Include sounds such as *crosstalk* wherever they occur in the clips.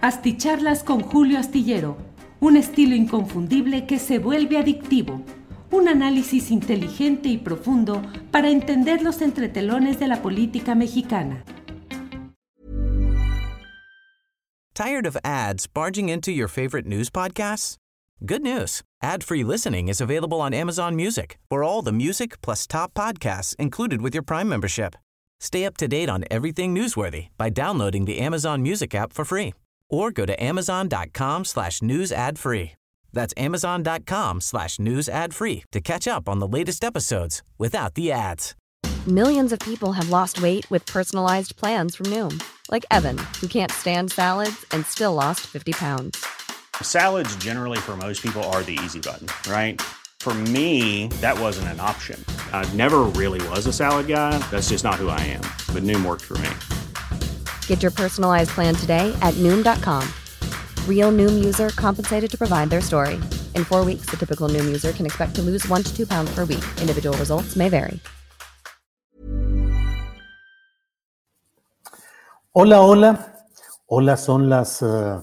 Asticharlas con Julio Astillero, un estilo inconfundible que se vuelve adictivo. Un análisis inteligente y profundo para entender los entretelones de la política mexicana. Tired of ads barging into your favorite news podcasts? Good news. Ad-free listening is available on Amazon Music. For all the music plus top podcasts included with your Prime membership. Stay up to date on everything newsworthy by downloading the Amazon Music app for free or go to amazon.com slash news ad free. That's amazon.com slash news ad free to catch up on the latest episodes without the ads. Millions of people have lost weight with personalized plans from Noom, like Evan, who can't stand salads and still lost 50 pounds. Salads generally for most people are the easy button, right? For me, that wasn't an option. I never really was a salad guy. That's just not who I am. But Noom worked for me. Get your personalized plan today at Noom.com. Real Noom user compensated to provide their story. In four weeks, the typical Noom user can expect to lose one to two pounds per week. Individual results may vary. Hola, hola. Hola, son las uh,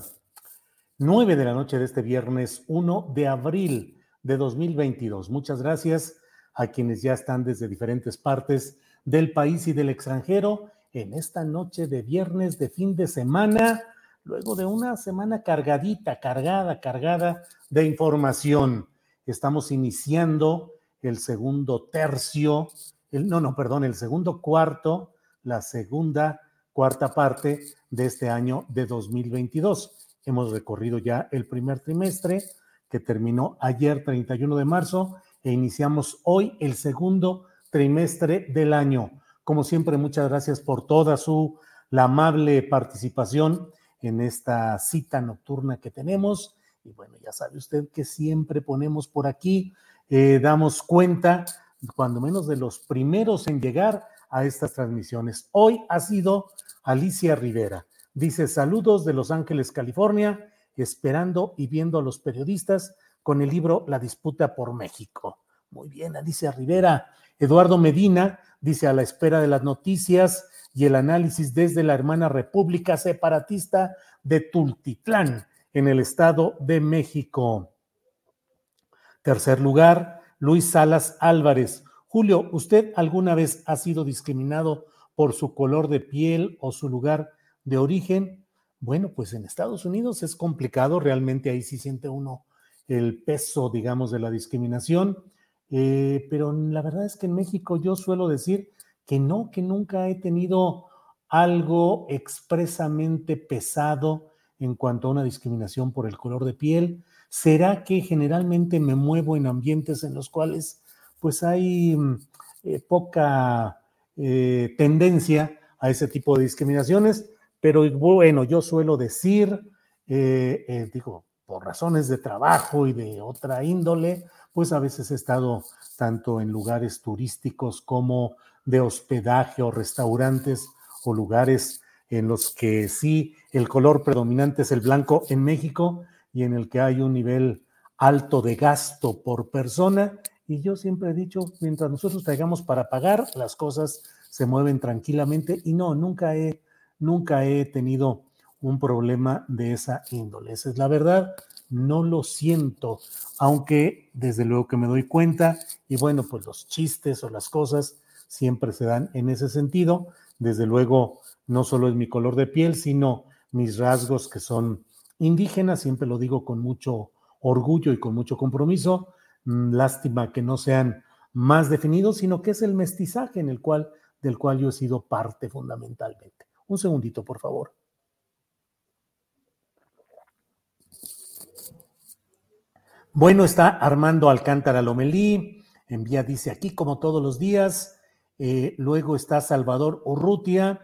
9 de la noche de este viernes 1 de abril de 2022. Muchas gracias a quienes ya están desde diferentes partes del país y del extranjero en esta noche de viernes de fin de semana, luego de una semana cargadita, cargada, cargada de información. Estamos iniciando el segundo tercio, el, no, no, perdón, el segundo cuarto, la segunda cuarta parte de este año de 2022. Hemos recorrido ya el primer trimestre que terminó ayer 31 de marzo e iniciamos hoy el segundo trimestre del año. Como siempre, muchas gracias por toda su la amable participación en esta cita nocturna que tenemos. Y bueno, ya sabe usted que siempre ponemos por aquí, eh, damos cuenta, cuando menos de los primeros en llegar a estas transmisiones. Hoy ha sido Alicia Rivera. Dice, saludos de Los Ángeles, California, esperando y viendo a los periodistas con el libro La disputa por México. Muy bien, Alicia Rivera. Eduardo Medina dice, a la espera de las noticias y el análisis desde la hermana República Separatista de Tultitlán, en el Estado de México. Tercer lugar, Luis Salas Álvarez. Julio, ¿usted alguna vez ha sido discriminado por su color de piel o su lugar de origen, bueno, pues en Estados Unidos es complicado, realmente ahí sí siente uno el peso, digamos, de la discriminación, eh, pero la verdad es que en México yo suelo decir que no, que nunca he tenido algo expresamente pesado en cuanto a una discriminación por el color de piel. ¿Será que generalmente me muevo en ambientes en los cuales pues hay mm, eh, poca eh, tendencia a ese tipo de discriminaciones? Pero bueno, yo suelo decir, digo, por razones de trabajo y de otra índole, pues a veces he estado tanto en lugares turísticos como de hospedaje o restaurantes o lugares en los que sí el color predominante es el blanco en México y en el que hay un nivel alto de gasto por persona. Y yo siempre he dicho, mientras nosotros traigamos para pagar, las cosas se mueven tranquilamente y no, nunca he nunca he tenido un problema de esa índole. Esa es la verdad, no lo siento, aunque desde luego que me doy cuenta y bueno, pues los chistes o las cosas siempre se dan en ese sentido. Desde luego, no solo es mi color de piel, sino mis rasgos que son indígenas, siempre lo digo con mucho orgullo y con mucho compromiso. Mm, lástima que no sean más definidos, sino que es el mestizaje en el cual, del cual yo he sido parte fundamentalmente. Un segundito, por favor. Bueno, está Armando Alcántara Lomelí, envía, dice aquí como todos los días. Eh, luego está Salvador Urrutia.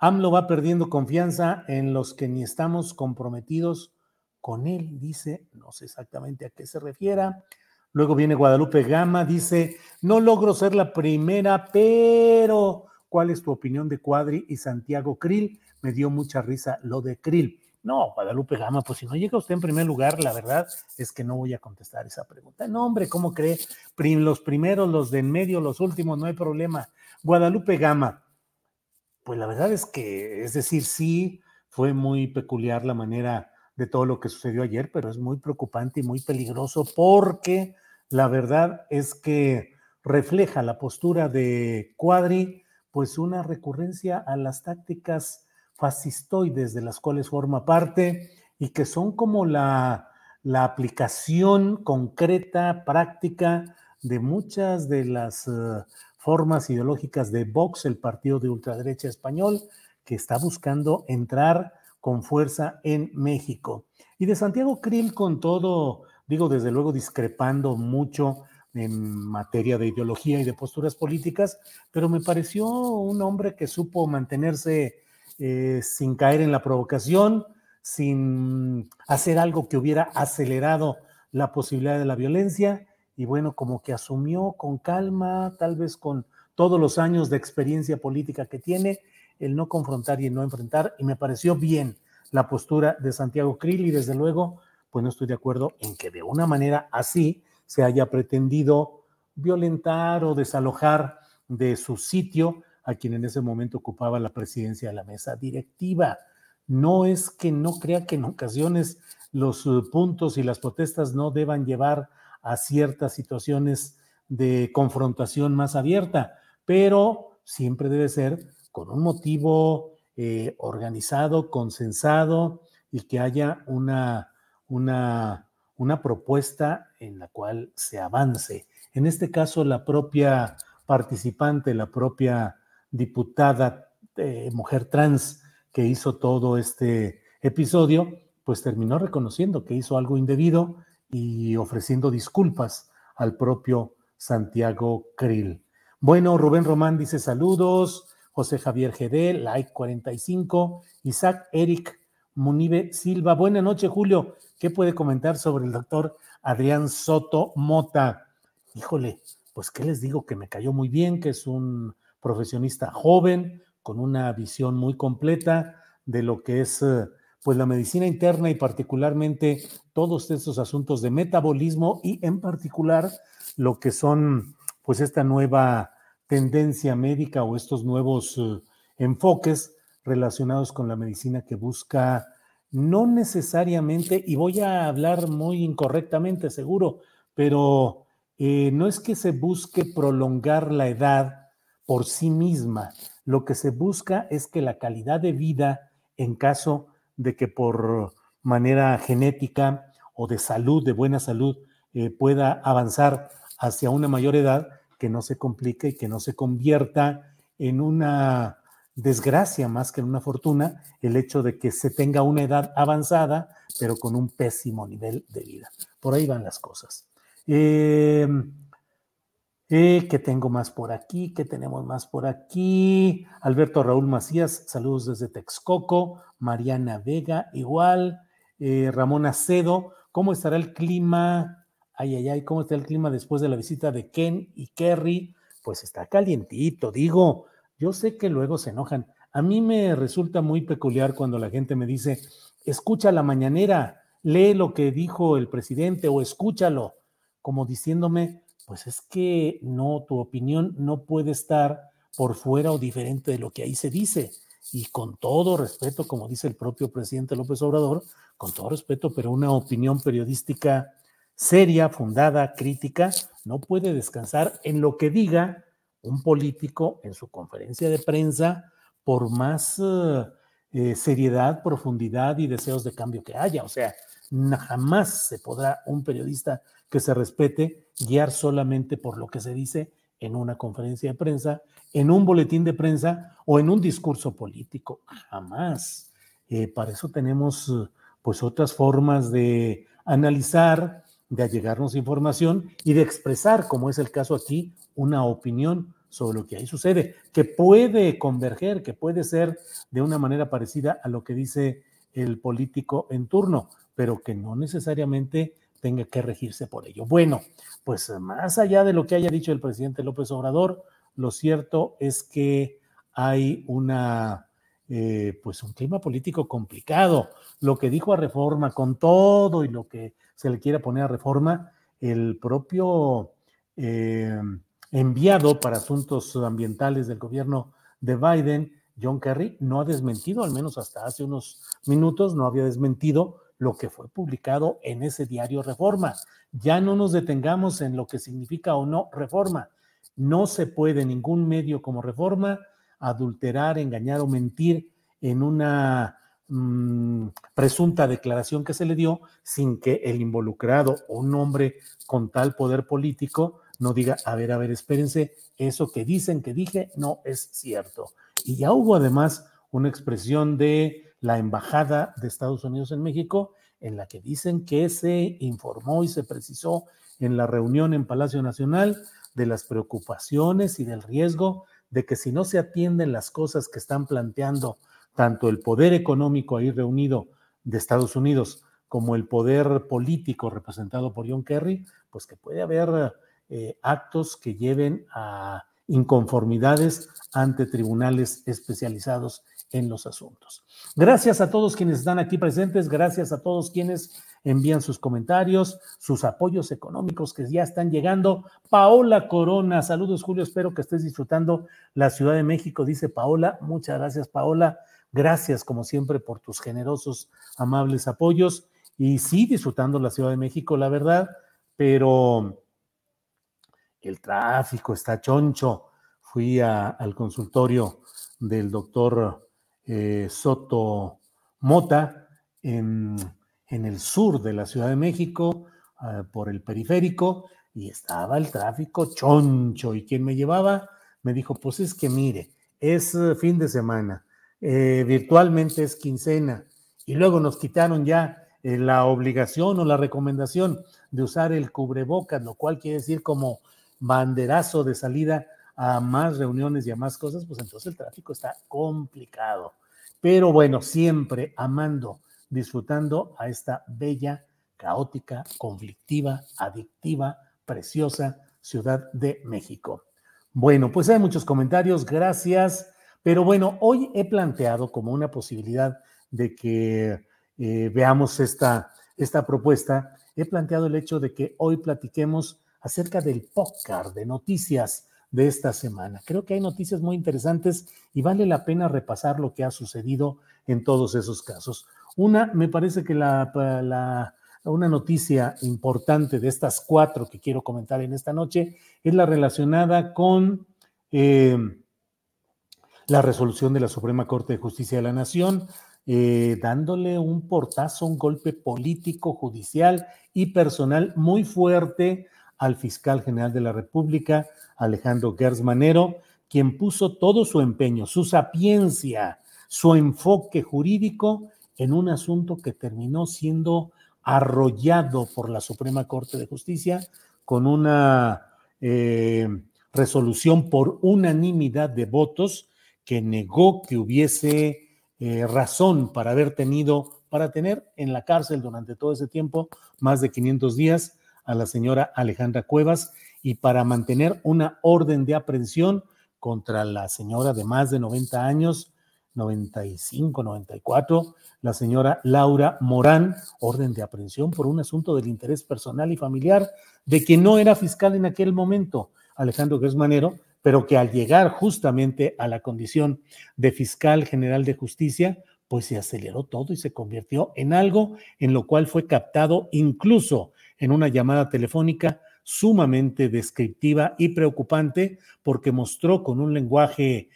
AMLO va perdiendo confianza en los que ni estamos comprometidos con él, dice, no sé exactamente a qué se refiera. Luego viene Guadalupe Gama, dice, no logro ser la primera, pero ¿Cuál es tu opinión de Cuadri y Santiago Krill? Me dio mucha risa lo de Krill. No, Guadalupe Gama, pues si no llega usted en primer lugar, la verdad es que no voy a contestar esa pregunta. No, hombre, ¿cómo cree? Los primeros, los de en medio, los últimos, no hay problema. Guadalupe Gama, pues la verdad es que, es decir, sí, fue muy peculiar la manera de todo lo que sucedió ayer, pero es muy preocupante y muy peligroso porque la verdad es que refleja la postura de Cuadri, pues una recurrencia a las tácticas fascistoides de las cuales forma parte y que son como la, la aplicación concreta, práctica de muchas de las uh, formas ideológicas de Vox, el partido de ultraderecha español, que está buscando entrar con fuerza en México. Y de Santiago Krill con todo, digo desde luego discrepando mucho en materia de ideología y de posturas políticas, pero me pareció un hombre que supo mantenerse eh, sin caer en la provocación, sin hacer algo que hubiera acelerado la posibilidad de la violencia. Y bueno, como que asumió con calma, tal vez con todos los años de experiencia política que tiene, el no confrontar y el no enfrentar, y me pareció bien la postura de Santiago Krill y desde luego, pues no estoy de acuerdo en que de una manera así se haya pretendido violentar o desalojar de su sitio a quien en ese momento ocupaba la presidencia de la mesa directiva. No es que no crea que en ocasiones los eh, puntos y las protestas no deban llevar a ciertas situaciones de confrontación más abierta, pero siempre debe ser con un motivo eh, organizado, consensado y que haya una, una, una propuesta en la cual se avance. En este caso, la propia participante, la propia diputada eh, mujer trans que hizo todo este episodio, pues terminó reconociendo que hizo algo indebido y ofreciendo disculpas al propio Santiago Krill. Bueno, Rubén Román dice saludos, José Javier GD, like 45, Isaac Eric Munibe Silva. Buenas noches, Julio. ¿Qué puede comentar sobre el doctor Adrián Soto Mota? Híjole, pues qué les digo que me cayó muy bien, que es un profesionista joven, con una visión muy completa de lo que es eh, pues la medicina interna y particularmente todos estos asuntos de metabolismo y en particular lo que son pues esta nueva tendencia médica o estos nuevos uh, enfoques relacionados con la medicina que busca no necesariamente, y voy a hablar muy incorrectamente seguro, pero eh, no es que se busque prolongar la edad por sí misma, lo que se busca es que la calidad de vida en caso de que por manera genética o de salud, de buena salud, eh, pueda avanzar hacia una mayor edad, que no se complique y que no se convierta en una desgracia más que en una fortuna el hecho de que se tenga una edad avanzada, pero con un pésimo nivel de vida. Por ahí van las cosas. Eh, eh, ¿Qué tengo más por aquí? ¿Qué tenemos más por aquí? Alberto Raúl Macías, saludos desde Texcoco. Mariana Vega, igual. Eh, Ramón Acedo, ¿cómo estará el clima? Ay, ay, ay, ¿cómo está el clima después de la visita de Ken y Kerry? Pues está calientito, digo. Yo sé que luego se enojan. A mí me resulta muy peculiar cuando la gente me dice, escucha la mañanera, lee lo que dijo el presidente o escúchalo, como diciéndome, pues es que no, tu opinión no puede estar por fuera o diferente de lo que ahí se dice. Y con todo respeto, como dice el propio presidente López Obrador, con todo respeto, pero una opinión periodística seria, fundada, crítica, no puede descansar en lo que diga un político en su conferencia de prensa, por más eh, seriedad, profundidad y deseos de cambio que haya. O sea, jamás se podrá un periodista que se respete guiar solamente por lo que se dice en una conferencia de prensa, en un boletín de prensa o en un discurso político. Jamás. Eh, para eso tenemos pues otras formas de analizar, de allegarnos información y de expresar, como es el caso aquí, una opinión sobre lo que ahí sucede, que puede converger, que puede ser de una manera parecida a lo que dice el político en turno, pero que no necesariamente tenga que regirse por ello. Bueno, pues más allá de lo que haya dicho el presidente López Obrador, lo cierto es que hay una, eh, pues un clima político complicado. Lo que dijo a Reforma, con todo y lo que se le quiera poner a Reforma, el propio eh, enviado para asuntos ambientales del gobierno de Biden John Kerry no ha desmentido, al menos hasta hace unos minutos, no había desmentido lo que fue publicado en ese diario Reforma. Ya no nos detengamos en lo que significa o no reforma. No se puede ningún medio como reforma adulterar, engañar o mentir en una mmm, presunta declaración que se le dio sin que el involucrado o un hombre con tal poder político no diga, a ver, a ver, espérense, eso que dicen que dije no es cierto. Y ya hubo además una expresión de la Embajada de Estados Unidos en México en la que dicen que se informó y se precisó en la reunión en Palacio Nacional de las preocupaciones y del riesgo de que si no se atienden las cosas que están planteando tanto el poder económico ahí reunido de Estados Unidos como el poder político representado por John Kerry, pues que puede haber eh, actos que lleven a inconformidades ante tribunales especializados en los asuntos. Gracias a todos quienes están aquí presentes, gracias a todos quienes envían sus comentarios, sus apoyos económicos que ya están llegando. Paola Corona, saludos Julio, espero que estés disfrutando la Ciudad de México, dice Paola. Muchas gracias Paola, gracias como siempre por tus generosos, amables apoyos. Y sí, disfrutando la Ciudad de México, la verdad, pero el tráfico está choncho. Fui al consultorio del doctor eh, Soto Mota en, el sur de la Ciudad de México, ah, por el periférico, y estaba el tráfico choncho. Y quien me llevaba me dijo, pues es que mire, es eh, fin de semana, eh, virtualmente es quincena, y luego nos quitaron ya la obligación o la recomendación de usar el cubrebocas, lo cual quiere decir como banderazo de salida a más reuniones y a más cosas, pues entonces el tráfico está complicado. Pero bueno, siempre amando, disfrutando a esta bella, caótica, conflictiva, adictiva, preciosa Ciudad de México. Bueno, pues hay muchos comentarios, gracias. Pero bueno, hoy he planteado como una posibilidad de que eh, veamos esta, esta propuesta, he planteado el hecho de que hoy platiquemos acerca del podcast de noticias de esta semana. Creo que hay noticias muy interesantes y vale la pena repasar lo que ha sucedido en todos esos casos. Una, me parece que la, una noticia importante de estas cuatro que quiero comentar en esta noche es la relacionada con eh, la resolución de la Suprema Corte de Justicia de la Nación, eh, dándole un portazo, un golpe político, judicial y personal muy fuerte al fiscal general de la República, Alejandro Gersmanero, quien puso todo su empeño, su sapiencia, su enfoque jurídico en un asunto que terminó siendo arrollado por la Suprema Corte de Justicia con una eh, resolución por unanimidad de votos que negó que hubiese eh, razón para haber tenido, para tener en la cárcel durante todo ese tiempo, más de 500 días, a la señora Alejandra Cuevas y para mantener una orden de aprehensión contra la señora de más de 90 años, 95, 94, la señora Laura Morán, orden de aprehensión por un asunto del interés personal y familiar de quien no era fiscal en aquel momento, Alejandro Gersmanero, pero que al llegar justamente a la condición de fiscal general de justicia, pues se aceleró todo y se convirtió en algo en lo cual fue captado incluso en una llamada telefónica sumamente descriptiva y preocupante porque mostró con un lenguaje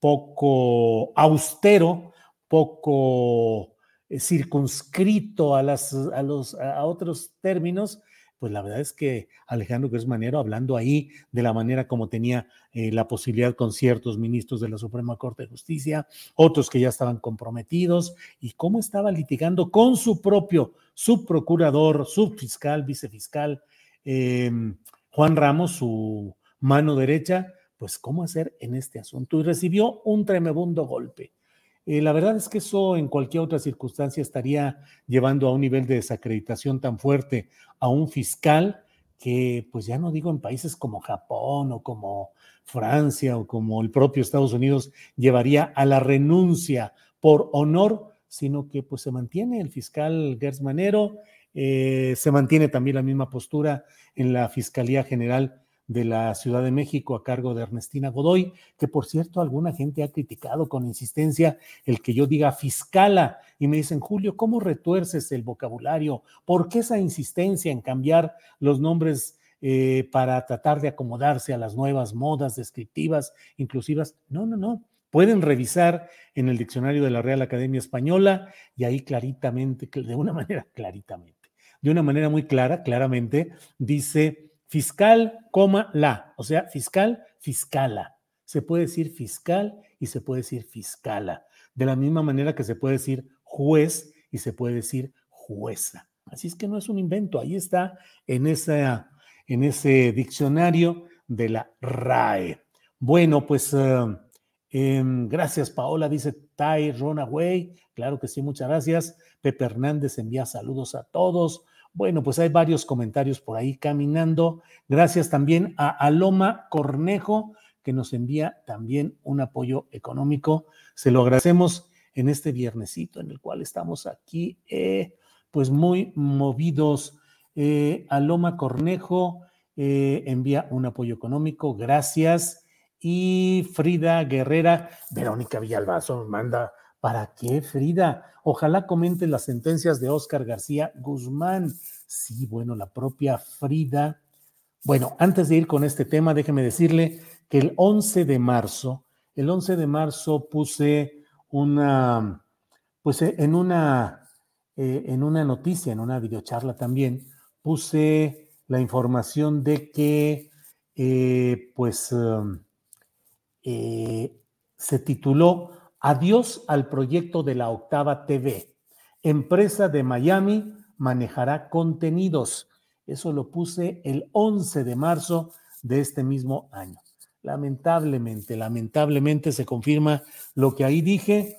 poco austero, poco eh, circunscrito a, las, a, los, a otros términos, pues la verdad es que Alejandro Manero, hablando ahí de la manera como tenía eh, la posibilidad con ciertos ministros de la Suprema Corte de Justicia, otros que ya estaban comprometidos, y cómo estaba litigando con su propio subprocurador, subfiscal, vicefiscal, em, Juan Ramos, su mano derecha, pues cómo hacer en este asunto. Y recibió un tremendo golpe. Eh, la verdad es que eso en cualquier otra circunstancia estaría llevando a un nivel de desacreditación tan fuerte a un fiscal que, pues ya no digo en países como Japón o como Francia o como el propio Estados Unidos, llevaría a la renuncia por honor, sino que pues se mantiene el fiscal Gersmanero, eh, se mantiene también la misma postura en la Fiscalía General de la Ciudad de México a cargo de Ernestina Godoy, que por cierto alguna gente ha criticado con insistencia el que yo diga fiscala y me dicen, Julio, ¿cómo retuerces el vocabulario? ¿Por qué esa insistencia en cambiar los nombres eh, para tratar de acomodarse a las nuevas modas descriptivas, inclusivas? No, no, no. Pueden revisar en el diccionario de la Real Academia Española y ahí claritamente, de una *laughs* manera claritamente, de una manera muy clara, claramente, dice fiscal, coma, la, o sea, fiscal, fiscala. Se puede decir fiscal y se puede decir fiscala. De la misma manera que se puede decir juez y se puede decir jueza. Así es que no es un invento, ahí está en, en ese diccionario de la RAE. Bueno, pues eh, em, gracias Paola, dice Tai Runaway. Claro que sí, muchas gracias. Pepe Hernández envía saludos a todos. Bueno, pues hay varios comentarios por ahí caminando. Gracias también a Aloma Cornejo, que nos envía también un apoyo económico. Se lo agradecemos en este viernesito en el cual estamos aquí, eh, pues muy movidos. Eh, Aloma Cornejo eh, envía un apoyo económico. Gracias. Y Frida Guerrera, Verónica Villalbazo manda ¿Para qué, Frida? Ojalá comente las sentencias de Óscar García Guzmán. Sí, bueno, la propia Frida. Bueno, antes de ir con este tema, déjeme decirle que el 11 de marzo, el 11 de marzo puse una, pues eh, en una, eh, en una noticia, en una videocharla también, puse la información de que, eh, pues, se tituló Adiós al proyecto de la Octava TV. Empresa de Miami manejará contenidos. Eso lo puse el 11 de marzo de este mismo año. Lamentablemente, lamentablemente se confirma lo que ahí dije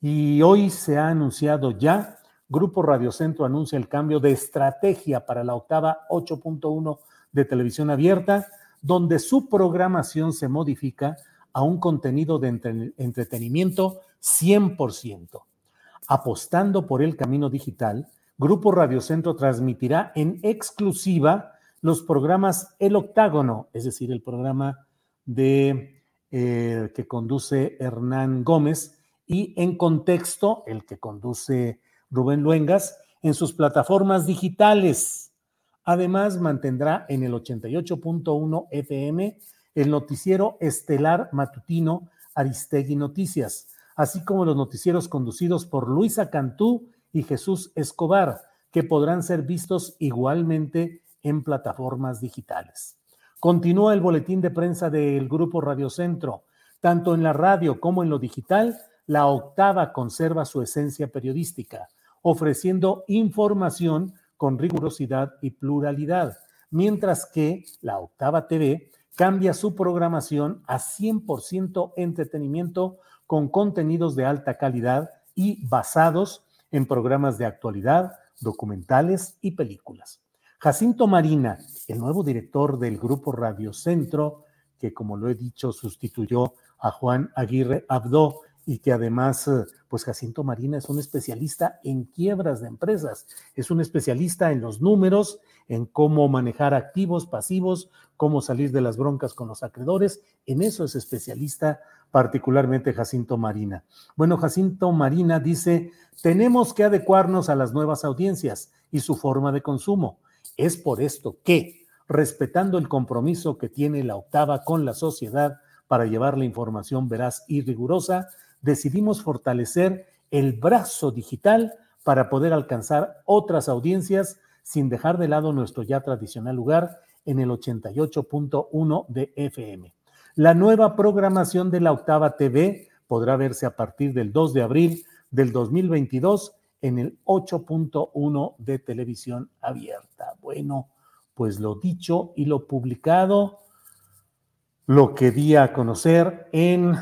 y hoy se ha anunciado ya. Grupo Radio Centro anuncia el cambio de estrategia para la octava 8.1 de televisión abierta, donde su programación se modifica a un contenido de entretenimiento 100%. Apostando por el camino digital, Grupo Radio Centro transmitirá en exclusiva los programas El Octágono, es decir, el programa de, eh, que conduce Hernán Gómez, y En Contexto, el que conduce Rubén Luengas, en sus plataformas digitales. Además, mantendrá en el 88.1 FM el noticiero estelar matutino Aristegui Noticias, así como los noticieros conducidos por Luisa Cantú y Jesús Escobar, que podrán ser vistos igualmente en plataformas digitales. Continúa el boletín de prensa del Grupo Radio Centro. Tanto en la radio como en lo digital, la octava conserva su esencia periodística, ofreciendo información con rigurosidad y pluralidad, mientras que la octava TV cambia su programación a 100% entretenimiento con contenidos de alta calidad y basados en programas de actualidad, documentales y películas. Jacinto Marina, el nuevo director del Grupo Radio Centro, que como lo he dicho sustituyó a Juan Aguirre Abdo y que además, eh, pues Jacinto Marina es un especialista en quiebras de empresas, es un especialista en los números, en cómo manejar activos, pasivos, cómo salir de las broncas con los acreedores, en eso es especialista particularmente Jacinto Marina. Bueno, Jacinto Marina dice, tenemos que adecuarnos a las nuevas audiencias y su forma de consumo. Es por esto que, respetando el compromiso que tiene la octava con la sociedad para llevar la información veraz y rigurosa, decidimos fortalecer el brazo digital para poder alcanzar otras audiencias sin dejar de lado nuestro ya tradicional lugar en el 88.1 de FM. La nueva programación de la Octava TV podrá verse a partir del 2 de abril del 2022 en el 8.1 de televisión abierta. Bueno, pues lo dicho y lo publicado, lo que di a conocer en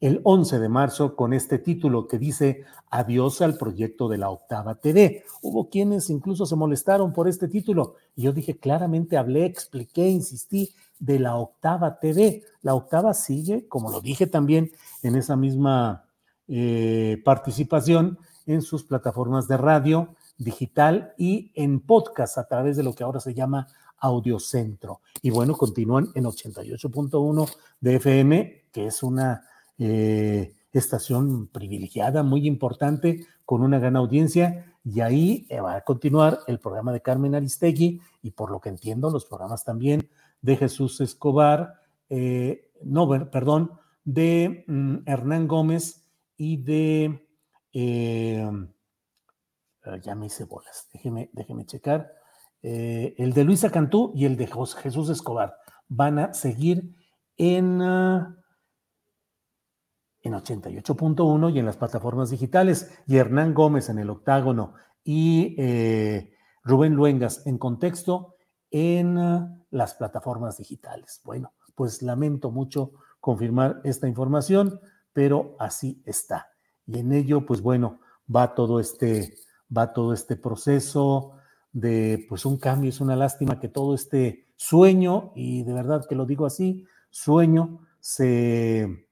el 11 de marzo con este título que dice Adiós al proyecto de la Octava TV. Hubo quienes incluso se molestaron por este título y yo dije claramente, hablé, expliqué, insistí de la Octava TV. La Octava sigue, como lo dije también en esa misma eh, participación, en sus plataformas de radio digital y en podcast a través de lo que ahora se llama Audiocentro. Y bueno, continúan en 88.1 de FM, que es una eh, estación privilegiada, muy importante, con una gran audiencia. Y ahí eh, va a continuar el programa de Carmen Aristegui y por lo que entiendo, los programas también de Jesús Escobar, eh, no, perdón, de mm, Hernán Gómez y de, eh, ya me hice bolas, déjeme, déjeme checar, el de Luisa Cantú y el de Jesús Escobar van a seguir en... Ah, en 88.1 y en las plataformas digitales, y Hernán Gómez en el octágono y eh, Rubén Luengas en contexto en uh, las plataformas digitales. Bueno, pues lamento mucho confirmar esta información, pero así está. Y en ello, pues bueno, va todo este, va todo este proceso de pues un cambio. Es una lástima que todo este sueño, y de verdad que lo digo así, sueño, se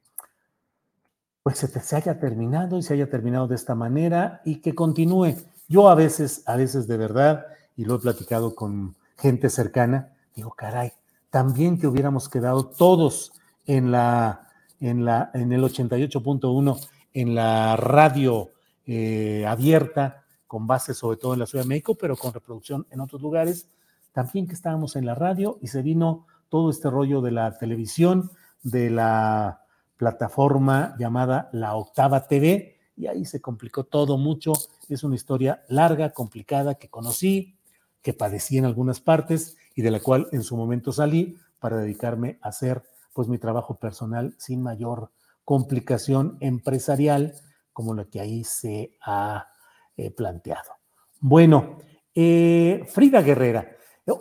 pues se, haya terminado y se haya terminado de esta manera y que continúe. Yo a veces, a veces de verdad, y lo he platicado con gente cercana, digo, caray, también que hubiéramos quedado todos en la, en la, en el 88.1, en la radio eh, abierta, con base sobre todo en la Ciudad de México, pero con reproducción en otros lugares, también que estábamos en la radio y se vino todo este rollo de la televisión, de la plataforma llamada La Octava TV y ahí se complicó todo mucho. Es una historia larga, complicada, que conocí, que padecí en algunas partes y de la cual en su momento salí para dedicarme a hacer pues mi trabajo personal sin mayor complicación empresarial como la que ahí se ha eh, planteado. Bueno, eh, Frida Guerrera,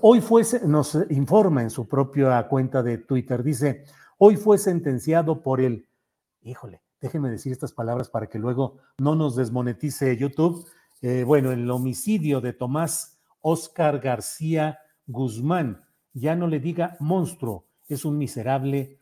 hoy nos informa en su propia cuenta de Twitter, dice, Hoy fue sentenciado por el, híjole, déjenme decir estas palabras para que luego no nos desmonetice YouTube. Eh, bueno, el homicidio de Tomás Oscar García Guzmán, ya no le diga monstruo, es un miserable,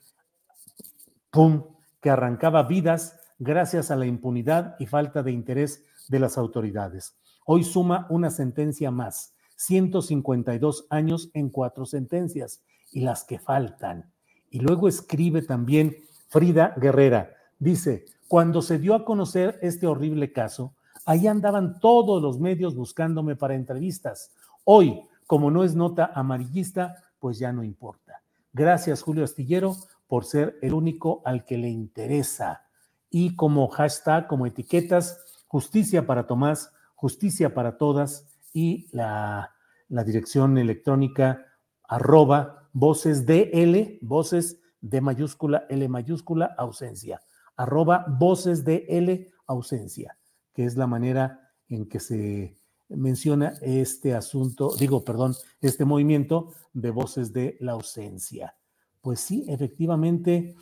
pum, que arrancaba vidas gracias a la impunidad y falta de interés de las autoridades. Hoy suma una sentencia más, 152 años en cuatro sentencias y las que faltan. Y luego escribe también Frida Guerrera, dice, cuando se dio a conocer este horrible caso, ahí andaban todos los medios buscándome para entrevistas. Hoy, como no es nota amarillista, pues ya no importa. Gracias, Julio Astillero, por ser el único al que le interesa. Y como hashtag, como etiquetas, justicia para Tomás, justicia para todas y la, la dirección electrónica arroba voces de L, voces de mayúscula, L mayúscula, ausencia, arroba voces de L, ausencia, que es la manera en que se menciona este asunto, digo, perdón, este movimiento de voces de la ausencia. Pues sí, efectivamente,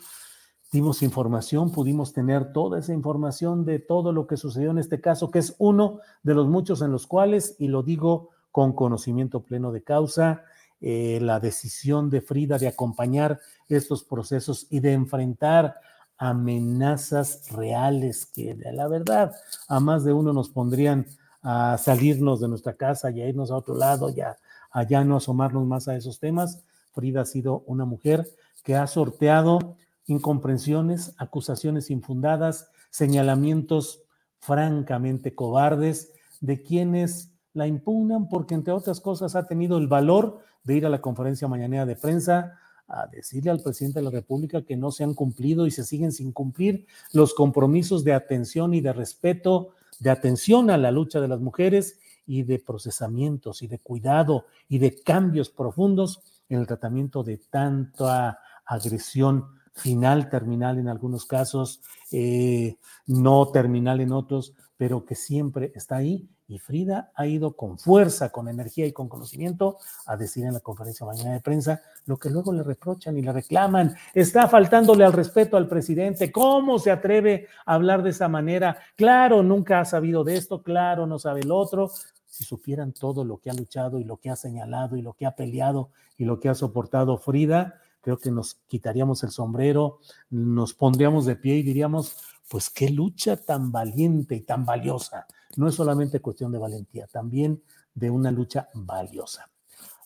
dimos información, pudimos tener toda esa información de todo lo que sucedió en este caso, que es uno de los muchos en los cuales, y lo digo con conocimiento pleno de causa, eh, la decisión de Frida de acompañar estos procesos y de enfrentar amenazas reales que la verdad a más de uno nos pondrían a salirnos de nuestra casa y a irnos a otro lado, ya allá no asomarnos más a esos temas. Frida ha sido una mujer que ha sorteado incomprensiones, acusaciones infundadas, señalamientos francamente cobardes de quienes la impugnan porque, entre otras cosas, ha tenido el valor de ir a la conferencia mañanera de prensa a decirle al presidente de la República que no se han cumplido y se siguen sin cumplir los compromisos de atención y de respeto, de atención a la lucha de las mujeres y de procesamientos y de cuidado y de cambios profundos en el tratamiento de tanta agresión final, terminal en algunos casos, eh, no terminal en otros, pero que siempre está ahí y Frida ha ido con fuerza, con energía y con conocimiento a decir en la conferencia mañana de prensa lo que luego le reprochan y le reclaman. Está faltándole al respeto al presidente. ¿Cómo se atreve a hablar de esa manera? Claro, nunca ha sabido de esto, claro, no sabe el otro. Si supieran todo lo que ha luchado y lo que ha señalado y lo que ha peleado y lo que ha soportado Frida, creo que nos quitaríamos el sombrero, nos pondríamos de pie y diríamos, pues qué lucha tan valiente y tan valiosa no es solamente cuestión de valentía, también de una lucha valiosa.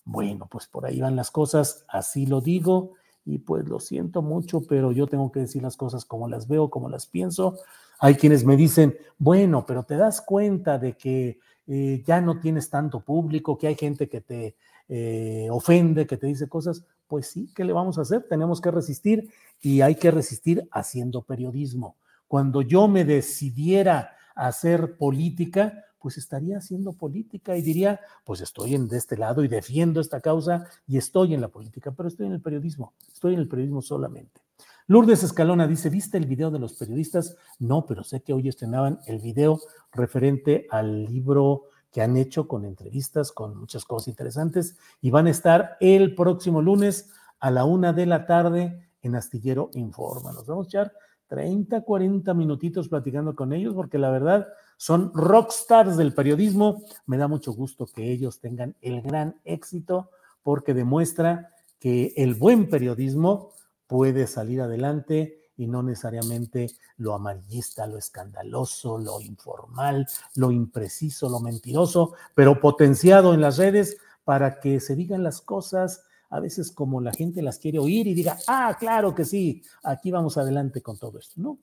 Bueno, pues por ahí van las cosas, así lo digo, y pues lo siento mucho, pero yo tengo que decir las cosas como las veo, como las pienso. Hay quienes me dicen, bueno, pero te das cuenta de que eh, ya no tienes tanto público, que hay gente que te eh, ofende, que te dice cosas. Pues sí, ¿qué le vamos a hacer? Tenemos que resistir y hay que resistir haciendo periodismo. Cuando yo me decidiera a hacer política, pues estaría haciendo política y diría, pues estoy en, de este lado y defiendo esta causa y estoy en la política, pero estoy en el periodismo, estoy en el periodismo solamente. Lourdes Escalona dice, ¿viste el video de los periodistas? No, pero sé que hoy estrenaban el video referente al libro que han hecho con entrevistas, con muchas cosas interesantes y van a estar el próximo lunes a la una de la tarde en Astillero Informa. Nos vamos a echar 30, 40 minutitos platicando con ellos porque la verdad son rockstars del periodismo. Me da mucho gusto que ellos tengan el gran éxito porque demuestra que el buen periodismo puede salir adelante y no necesariamente lo amarillista, lo escandaloso, lo informal, lo impreciso, lo mentiroso, pero potenciado en las redes para que se digan las cosas a veces como la gente las quiere oír y diga, ah, claro que sí, aquí vamos adelante con todo esto. No,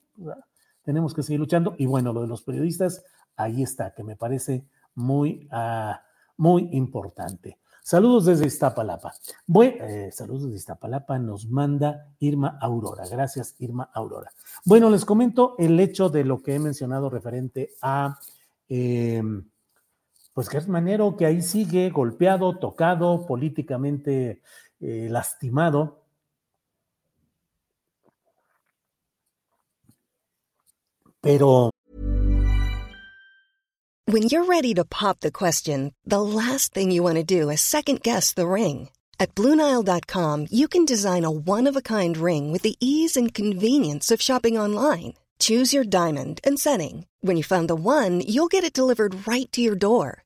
tenemos que seguir luchando. Y bueno, lo de los periodistas, ahí está, que me parece muy, uh, muy importante. Saludos desde Iztapalapa. Bueno, eh, saludos desde Iztapalapa nos manda Irma Aurora. Gracias, Irma Aurora. Bueno, les comento el hecho de lo que he mencionado referente a, eh, pues es Manero, que ahí sigue golpeado, tocado, políticamente eh, lastimado. Pero When you're ready to pop the question, the last thing you want to do is second guess the ring. At Bluenile.com, you can design a one of a kind ring with the ease and convenience of shopping online. Choose your diamond and setting. When you find the one, you'll get it delivered right to your door.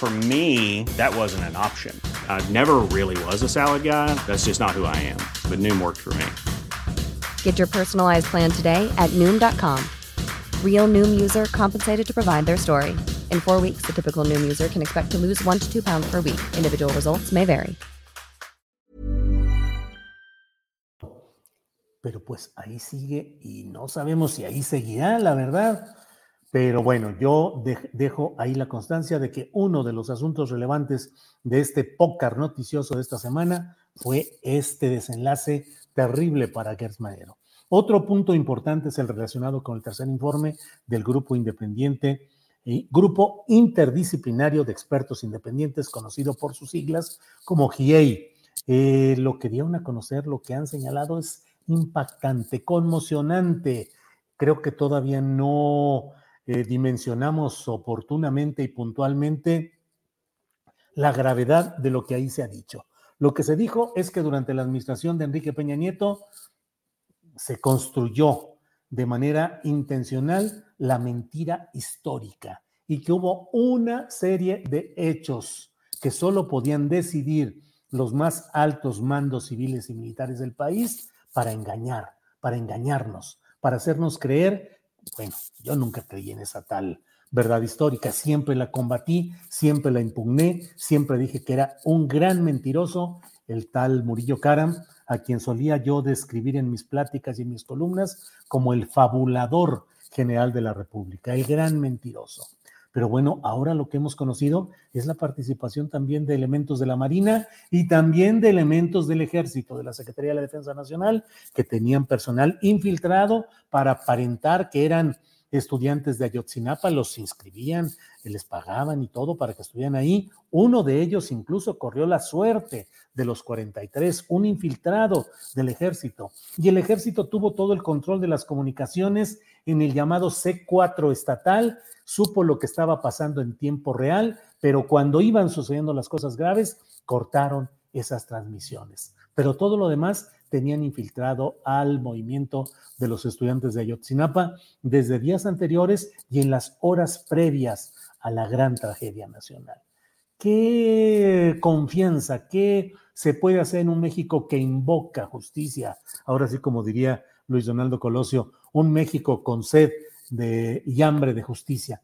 For me, that wasn't an option. I never really was a salad guy. That's just not who I am. But Noom worked for me. Get your personalized plan today at Noom.com. Real Noom user compensated to provide their story. In four weeks, the typical Noom user can expect to lose one to two pounds per week. Individual results may vary. Pero pues ahí sigue y no sabemos si ahí seguirá, la verdad. Pero bueno, yo dejo ahí la constancia de que uno de los asuntos relevantes de este pócar noticioso de esta semana fue este desenlace terrible para Gers Otro punto importante es el relacionado con el tercer informe del grupo independiente, y grupo interdisciplinario de expertos independientes, conocido por sus siglas como GIEI. Eh, lo que dieron a conocer, lo que han señalado es impactante, conmocionante. Creo que todavía no eh, dimensionamos oportunamente y puntualmente la gravedad de lo que ahí se ha dicho. Lo que se dijo es que durante la administración de Enrique Peña Nieto se construyó de manera intencional la mentira histórica y que hubo una serie de hechos que solo podían decidir los más altos mandos civiles y militares del país para engañar, para engañarnos, para hacernos creer bueno, yo nunca creí en esa tal verdad histórica, siempre la combatí, siempre la impugné, siempre dije que era un gran mentiroso, el tal Murillo Karam, a quien solía yo describir en mis pláticas y en mis columnas como el fabulador general de la República, el gran mentiroso. Pero bueno, ahora lo que hemos conocido es la participación también de elementos de la Marina y también de elementos del Ejército, de la Secretaría de la Defensa Nacional, que tenían personal infiltrado para aparentar que eran estudiantes de Ayotzinapa, los inscribían, les pagaban y todo para que estuvieran ahí. Uno de ellos incluso corrió la suerte de los 43, un infiltrado del ejército. Y el ejército tuvo todo el control de las comunicaciones en el llamado C4 estatal, supo lo que estaba pasando en tiempo real, pero cuando iban sucediendo las cosas graves, cortaron esas transmisiones. Pero todo lo demás tenían infiltrado al movimiento de los estudiantes de Ayotzinapa desde días anteriores y en las horas previas a la gran tragedia nacional. ¿Qué confianza, qué se puede hacer en un México que invoca justicia? Ahora sí, como diría Luis Donaldo Colosio, un México con sed de, y hambre de justicia.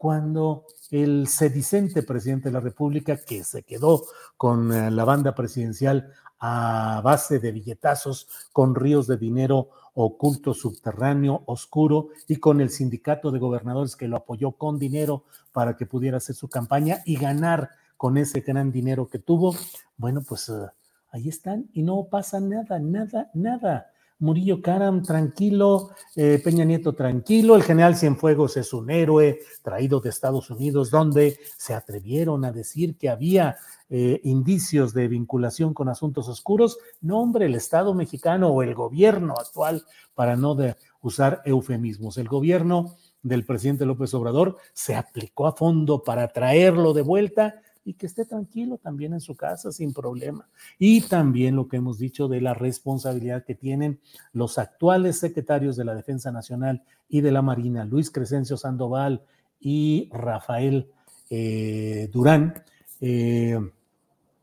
Cuando el sedicente presidente de la República, que se quedó con eh, la banda presidencial a base de billetazos, con ríos de dinero oculto, subterráneo, oscuro, y con el sindicato de gobernadores que lo apoyó con dinero para que pudiera hacer su campaña y ganar con ese gran dinero que tuvo, bueno, pues eh, ahí están y no pasa nada, nada, nada. Murillo Karam tranquilo, eh, Peña Nieto tranquilo, el general Cienfuegos es un héroe traído de Estados Unidos, donde se atrevieron a decir que había eh, indicios de vinculación con asuntos oscuros. No, hombre, el Estado mexicano o el gobierno actual, para no usar eufemismos, el gobierno del presidente López Obrador se aplicó a fondo para traerlo de vuelta y que esté tranquilo también en su casa sin problema. Y también lo que hemos dicho de la responsabilidad que tienen los actuales secretarios de la Defensa Nacional y de la Marina, Luis Crescencio Sandoval y Rafael eh, Durán, eh,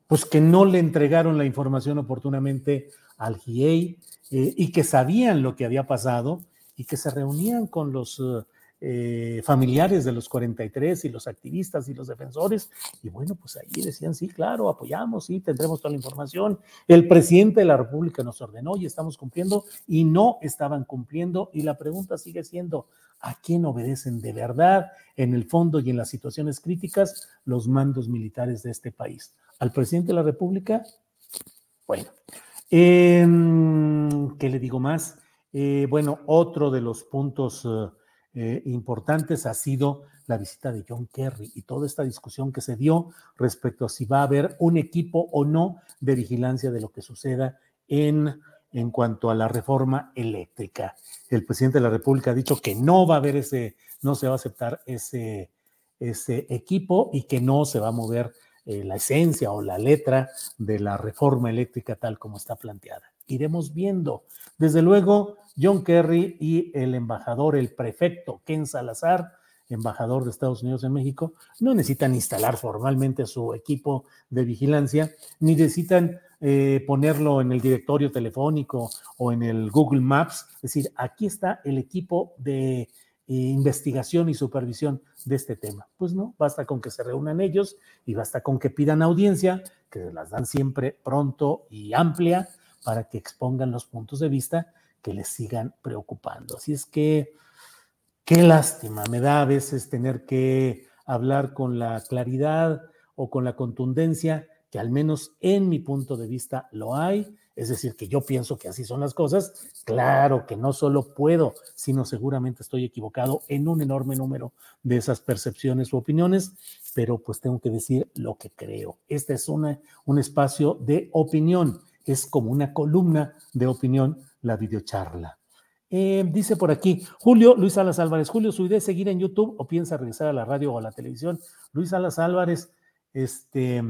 pues que no le entregaron la información oportunamente al GIEI eh, y que sabían lo que había pasado y que se reunían con los eh, familiares de los 43 y los activistas y los defensores. Y bueno, pues ahí decían, sí, claro, apoyamos, sí, tendremos toda la información. El presidente de la República nos ordenó y estamos cumpliendo y no estaban cumpliendo. Y la pregunta sigue siendo, ¿a quién obedecen de verdad en el fondo y en las situaciones críticas los mandos militares de este país? ¿Al presidente de la República? Bueno, em, ¿qué le digo más? Eh, bueno, otro de los puntos... Eh, importantes ha sido la visita de John Kerry y toda esta discusión que se dio respecto a si va a haber un equipo o no de vigilancia de lo que suceda en, en cuanto a la reforma eléctrica. El presidente de la República ha dicho que no va a haber ese, no se va a aceptar ese, ese equipo y que no se va a mover eh, la esencia o la letra de la reforma eléctrica tal como está planteada. Iremos viendo. Desde luego, John Kerry y el embajador, el prefecto Ken Salazar, embajador de Estados Unidos en México, no necesitan instalar formalmente su equipo de vigilancia, ni necesitan eh, ponerlo en el directorio telefónico o en el Google Maps. Es decir, aquí está el equipo de eh, investigación y supervisión de este tema. Pues no, basta con que se reúnan ellos y basta con que pidan audiencia, que las dan siempre pronto y amplia para que expongan los puntos de vista que les sigan preocupando. Así es que, qué lástima, me da a veces tener que hablar con la claridad o con la contundencia que al menos en mi punto de vista lo hay, es decir, que yo pienso que así son las cosas, claro que no solo puedo, sino seguramente estoy equivocado en un enorme número de esas percepciones u opiniones, pero pues tengo que decir lo que creo. Este es una, un espacio de opinión, es como una columna de opinión la videocharla. Eh, dice por aquí, Julio Luis Salas Álvarez, Julio, ¿su idea es seguir en YouTube o piensa regresar a la radio o a la televisión? Luis Salas Álvarez, este,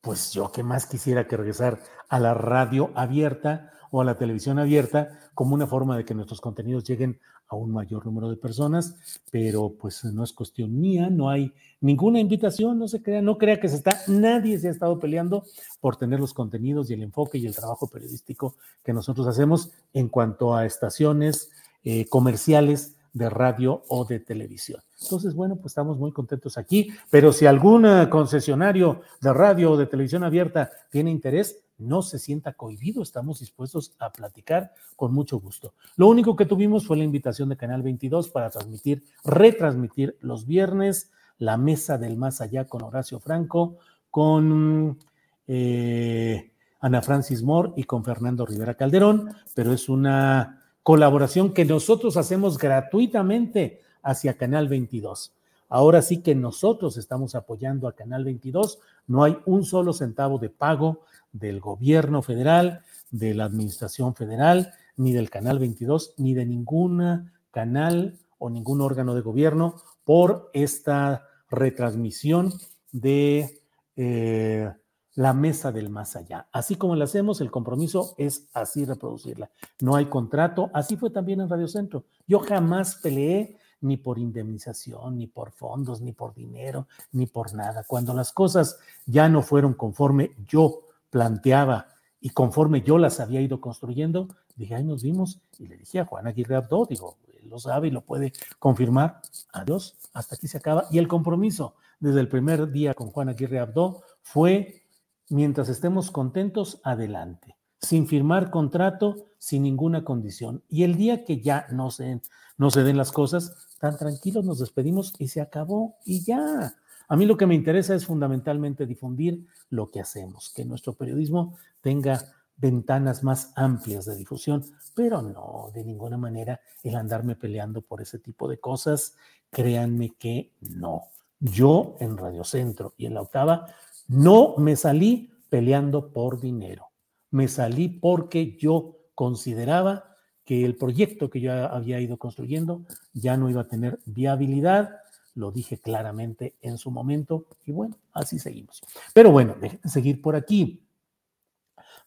pues yo que más quisiera que regresar a la radio abierta o a la televisión abierta como una forma de que nuestros contenidos lleguen a un mayor número de personas, pero pues no es cuestión mía, no hay ninguna invitación, no se crea, no crea que se está, nadie se ha estado peleando por tener los contenidos y el enfoque y el trabajo periodístico que nosotros hacemos en cuanto a estaciones eh, comerciales de radio o de televisión. Entonces, bueno, pues estamos muy contentos aquí, pero si algún eh, concesionario de radio o de televisión abierta tiene interés, no se sienta cohibido, estamos dispuestos a platicar con mucho gusto. Lo único que tuvimos fue la invitación de Canal 22 para transmitir, retransmitir los viernes la mesa del más allá con Horacio Franco, con eh, Ana Francis Moore y con Fernando Rivera Calderón, pero es una colaboración que nosotros hacemos gratuitamente hacia Canal 22. Ahora sí que nosotros estamos apoyando a Canal 22, no hay un solo centavo de pago del gobierno federal, de la administración federal, ni del Canal 22, ni de ningún canal o ningún órgano de gobierno por esta retransmisión de eh, la mesa del más allá. Así como la hacemos, el compromiso es así reproducirla. No hay contrato, así fue también en Radio Centro. Yo jamás peleé ni por indemnización, ni por fondos, ni por dinero, ni por nada. Cuando las cosas ya no fueron conforme yo planteaba y conforme yo las había ido construyendo, dije, ahí nos vimos y le dije a Juan Aguirre Abdo, digo, él lo sabe y lo puede confirmar, adiós, hasta aquí se acaba. Y el compromiso desde el primer día con Juan Aguirre Abdo fue mientras estemos contentos, adelante, sin firmar contrato, sin ninguna condición. Y el día que ya no se, no se den las cosas, tan tranquilos nos despedimos y se acabó y ya. A mí lo que me interesa es fundamentalmente difundir lo que hacemos, que nuestro periodismo tenga ventanas más amplias de difusión, pero no de ninguna manera el andarme peleando por ese tipo de cosas. Créanme que no. Yo en Radio Centro y en la octava no me salí peleando por dinero. Me salí porque yo consideraba que el proyecto que yo había ido construyendo ya no iba a tener viabilidad. Lo dije claramente en su momento y bueno, así seguimos. Pero bueno, déjenme seguir por aquí.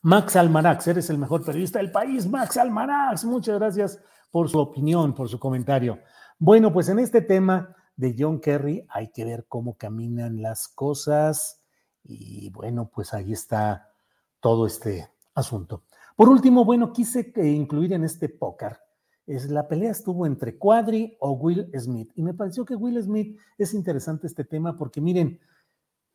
Max Almarax, eres el mejor periodista del país, Max Almarax. Muchas gracias por su opinión, por su comentario. Bueno, pues en este tema de John Kerry hay que ver cómo caminan las cosas y bueno, pues ahí está todo este asunto. Por último, bueno, quise incluir en este póker, es, la pelea estuvo entre Quadri o Will Smith. Y me pareció que Will Smith es interesante este tema porque miren,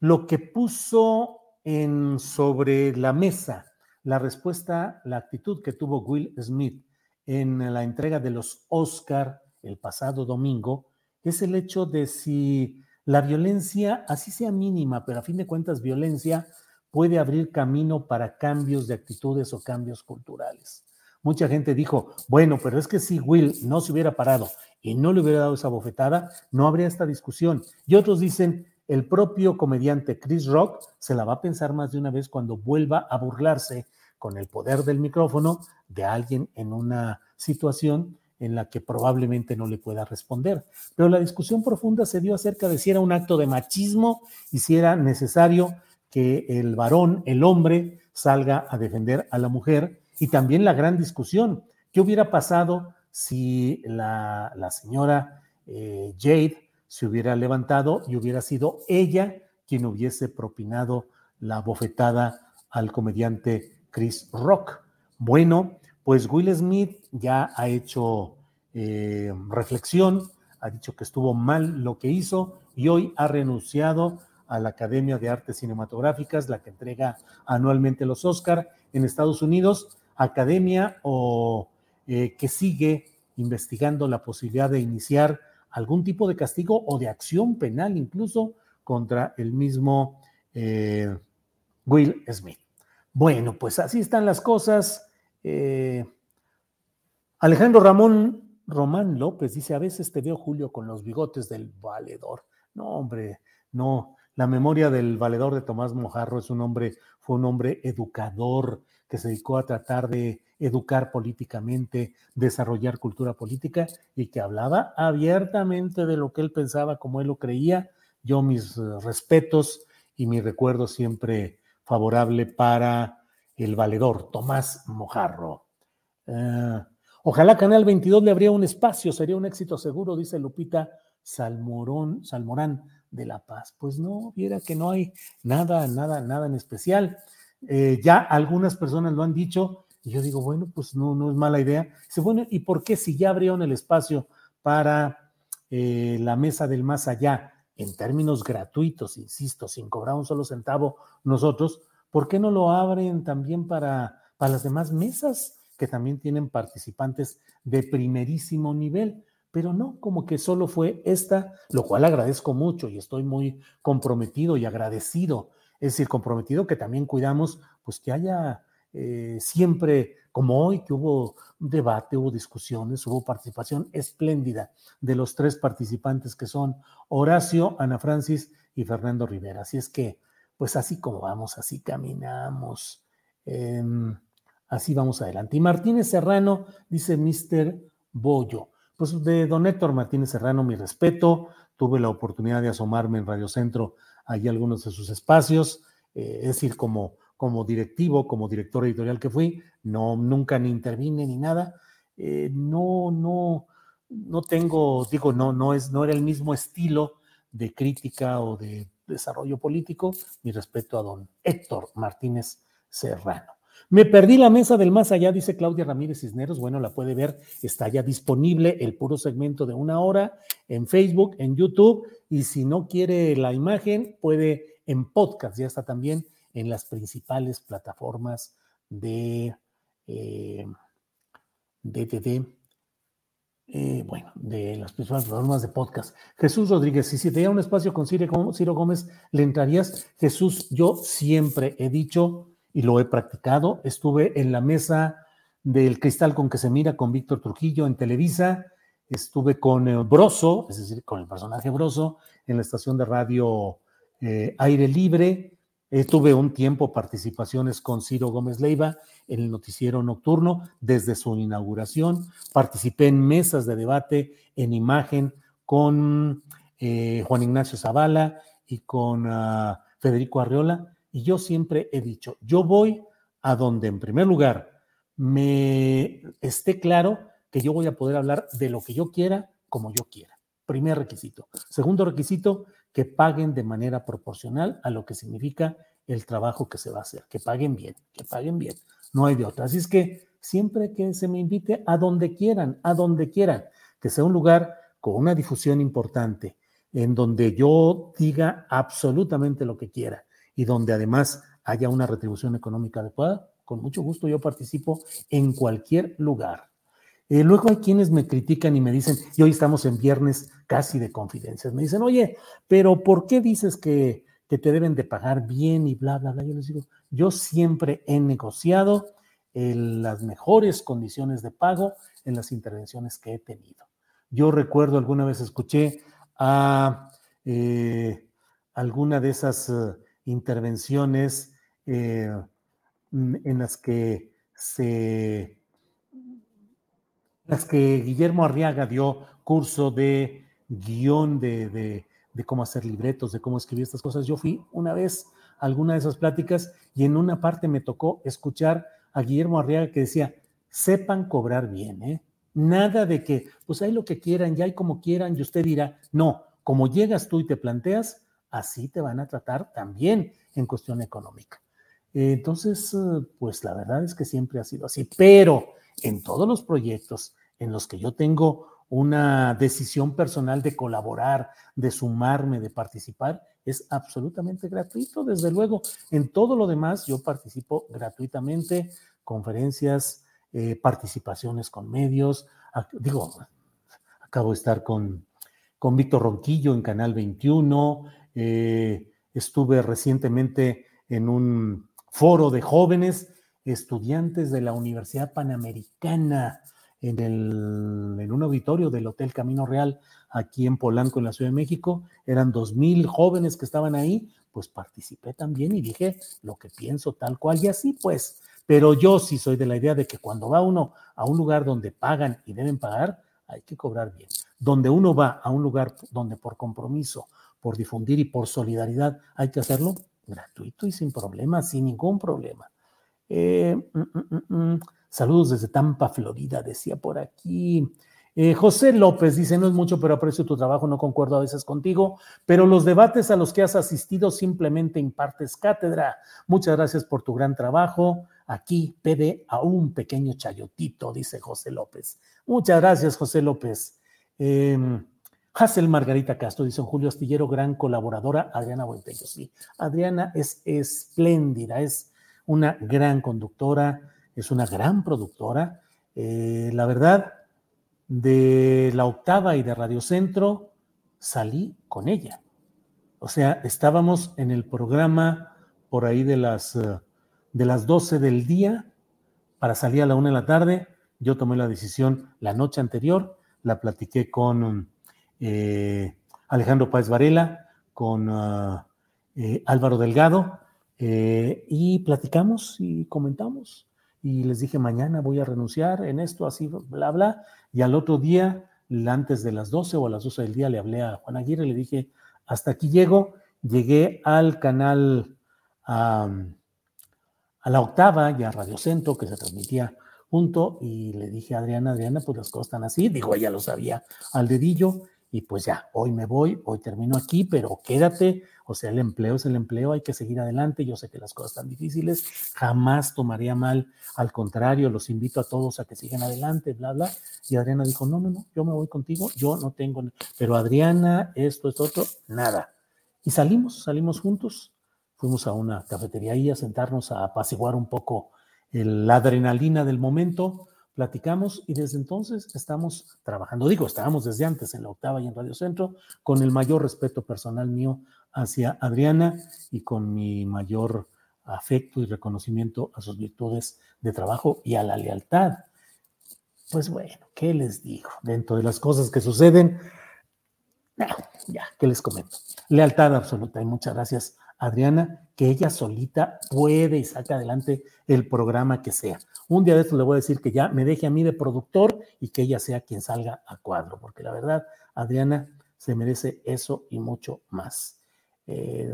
lo que puso en, sobre la mesa la respuesta, la actitud que tuvo Will Smith en la entrega de los Oscar el pasado domingo, es el hecho de si la violencia, así sea mínima, pero a fin de cuentas violencia puede abrir camino para cambios de actitudes o cambios culturales. Mucha gente dijo, bueno, pero es que si Will no se hubiera parado y no le hubiera dado esa bofetada, no habría esta discusión. Y otros dicen, el propio comediante Chris Rock se la va a pensar más de una vez cuando vuelva a burlarse con el poder del micrófono de alguien en una situación en la que probablemente no le pueda responder. Pero la discusión profunda se dio acerca de si era un acto de machismo y si era necesario que el varón, el hombre, salga a defender a la mujer. Y también la gran discusión, ¿qué hubiera pasado si la, señora eh, Jade se hubiera levantado y hubiera sido ella quien hubiese propinado la bofetada al comediante Chris Rock? Bueno, pues Will Smith ya ha hecho eh, reflexión, ha dicho que estuvo mal lo que hizo y hoy ha renunciado a la Academia de Artes Cinematográficas, la que entrega anualmente los Oscar en Estados Unidos, academia o eh, que sigue investigando la posibilidad de iniciar algún tipo de castigo o de acción penal incluso contra el mismo eh, Will Smith. Bueno, pues así están las cosas. Eh, Alejandro Ramón Román López dice, a veces te veo, Julio, con los bigotes del valedor. No, hombre, no. La memoria del valedor de Tomás Mojarro es un hombre, fue un hombre educador que se dedicó a tratar de educar políticamente, desarrollar cultura política y que hablaba abiertamente de lo que él pensaba, como él lo creía. Yo mis respetos y mi recuerdo siempre favorable para el valedor, Tomás Mojarro. Eh, ojalá Canal 22 le habría un espacio, sería un éxito seguro, dice Lupita Salmorón, Salmorán de La Paz. Pues no, viera que no hay nada, nada, nada en especial. Eh, ya algunas personas lo han dicho y yo digo, bueno, pues no, no es mala idea. Dice, bueno, ¿y por qué si ya abrieron el espacio para eh, la mesa del más allá en términos gratuitos, insisto, sin cobrar un solo centavo nosotros, ¿por qué no lo abren también para, para las demás mesas que también tienen participantes de primerísimo nivel? Pero no, como que solo fue esta, lo cual agradezco mucho y estoy muy comprometido y agradecido. Es decir, comprometido que también cuidamos, pues que haya eh, siempre, como hoy, que hubo debate, hubo discusiones, hubo participación espléndida de los tres participantes que son Horacio, Ana Francis y Fernando Rivera. Así es que pues así como vamos, así caminamos. Em, así vamos adelante. Y Martínez Serrano, dice Mr. Bollo. Pues de don Héctor Martínez Serrano, mi respeto. Tuve la oportunidad de asomarme en Radio Centro, allí algunos de sus espacios. eh, es decir, como, como directivo, como director editorial que fui, no, nunca ni intervine ni nada, eh, no, no, no tengo, digo, no, no, es, no era el mismo estilo de crítica o de desarrollo político, mi respeto a don Héctor Martínez Serrano. Me perdí la mesa del más allá, dice Claudia Ramírez Cisneros. Bueno, la puede ver, está ya disponible el puro segmento de una hora en Facebook, en YouTube, y si no quiere la imagen, puede en podcast, ya está también en las principales plataformas de, eh, de, eh, bueno, de las principales plataformas de podcast. Jesús Rodríguez, si, si te diera un espacio con Ciro Gómez, ¿le entrarías? Jesús, yo siempre he dicho y lo he practicado. Estuve en la mesa del cristal con que se mira con Víctor Trujillo en Televisa. Estuve con el Broso, es decir, con el personaje Broso, en la estación de radio eh, Aire Libre. tuve un tiempo participaciones con Ciro Gómez Leiva en el noticiero nocturno desde su inauguración. Participé en mesas de debate en imagen con eh, Juan Ignacio Zavala y con ah, Federico Arriola y yo siempre he dicho, yo voy a donde en primer lugar me esté claro que yo voy a poder hablar de lo que yo quiera como yo quiera. Primer requisito. Segundo requisito, que paguen de manera proporcional a lo que significa el trabajo que se va a hacer, que paguen bien, que paguen bien. No hay de otra. Así es que siempre que se me invite a donde quieran, a donde quieran, que sea un lugar con una difusión importante, en donde yo diga absolutamente lo que quiera, y donde además haya una retribución económica adecuada, con mucho gusto yo participo en cualquier lugar. Eh, luego hay quienes me critican y me dicen, y hoy estamos en viernes casi de confidencias, me dicen, oye, pero ¿por qué dices que, que te deben de pagar bien y bla, bla, bla? Yo les digo, yo siempre he negociado las mejores condiciones de pago en las intervenciones que he tenido. Yo recuerdo alguna vez escuché a eh, alguna de esas... Intervenciones eh, en las que se las que Guillermo Arriaga dio curso de guion de, cómo hacer libretos, de cómo escribir estas cosas. Yo fui una vez a alguna de esas pláticas y en una parte me tocó escuchar a Guillermo Arriaga que decía, sepan cobrar bien, ¿eh? Nada de que, pues hay lo que quieran, ya hay como quieran, y usted dirá, no, como llegas tú y te planteas, así te van a tratar también en cuestión económica. Entonces, eh, pues la verdad es que siempre ha sido así, pero en todos los proyectos en los que yo tengo una decisión personal de colaborar, de sumarme, de participar, es absolutamente gratuito. Desde luego, en todo lo demás yo participo gratuitamente, conferencias, eh, participaciones con medios. Digo, acabo de estar con, con Víctor Ronquillo en Canal 21, eh, estuve recientemente en un foro de jóvenes estudiantes de la Universidad Panamericana en, el, en un auditorio del Hotel Camino Real aquí en Polanco, en la Ciudad de México. Eran dos mil jóvenes que estaban ahí, pues participé también y dije lo que pienso tal cual y así pues. Pero yo sí soy de la idea de que cuando va uno a un lugar donde pagan y deben pagar, hay que cobrar bien. Donde uno va a un lugar donde por compromiso por difundir y por solidaridad, hay que hacerlo gratuito y sin problema, sin ningún problema. Eh, mm, mm, mm, Saludos desde Tampa, Florida, decía por aquí. Eh, José López dice, no es mucho, pero aprecio tu trabajo, no concuerdo a veces contigo, pero los debates a los que has asistido simplemente impartes cátedra. Muchas gracias por tu gran trabajo. Aquí pede a un pequeño chayotito, dice José López. Muchas gracias, José López. Eh, Hazel Margarita Castro, dice Julio Astillero, gran colaboradora. Adriana Buentello, sí. Adriana es espléndida, es una gran conductora, es una gran productora. Eh, la verdad, de la octava y de Radio Centro salí con ella. O sea, estábamos en el programa por ahí de las, eh, de las 12 del día para salir a la una de la tarde. Yo tomé la decisión la noche anterior, la platiqué con eh, Alejandro Páez Varela, con ah, eh, Álvaro Delgado, eh, y platicamos y comentamos. Y les dije, mañana voy a renunciar en esto, así, bla, bla. Y al otro día, antes de las 12 o a las 12 del día, le hablé a Juan Aguirre, le dije, hasta aquí llego. Llegué al canal, a, a la octava y a Radio Centro, que se transmitía junto, y le dije a Adriana, Adriana, pues las cosas están así, digo, ella lo sabía al dedillo, y pues ya, hoy me voy, hoy termino aquí, pero quédate, o sea, el empleo es el empleo, hay que seguir adelante, yo sé que las cosas están difíciles, jamás tomaría mal, al contrario, los invito a todos a que sigan adelante, bla, bla, y Adriana dijo, no, no, no, yo me voy contigo, yo no tengo, pero Adriana, esto, esto, otro, nada. Y salimos, salimos juntos, fuimos a una cafetería ahí a sentarnos a apaciguar un poco la adrenalina del momento, platicamos y desde entonces estamos trabajando. Digo, estábamos desde antes en la octava y en Radio Centro, con el mayor respeto personal mío hacia Adriana y con mi mayor afecto y reconocimiento a sus virtudes de trabajo y a la lealtad. Pues bueno, ¿qué les digo? Dentro de las cosas que suceden, ya, ¿qué les comento? Lealtad absoluta y muchas gracias Adriana, que ella solita puede y saca adelante el programa que sea. Un día de esto le voy a decir que ya me deje a mí de productor y que ella sea quien salga a cuadro, porque la verdad, Adriana se merece eso y mucho más. Eh,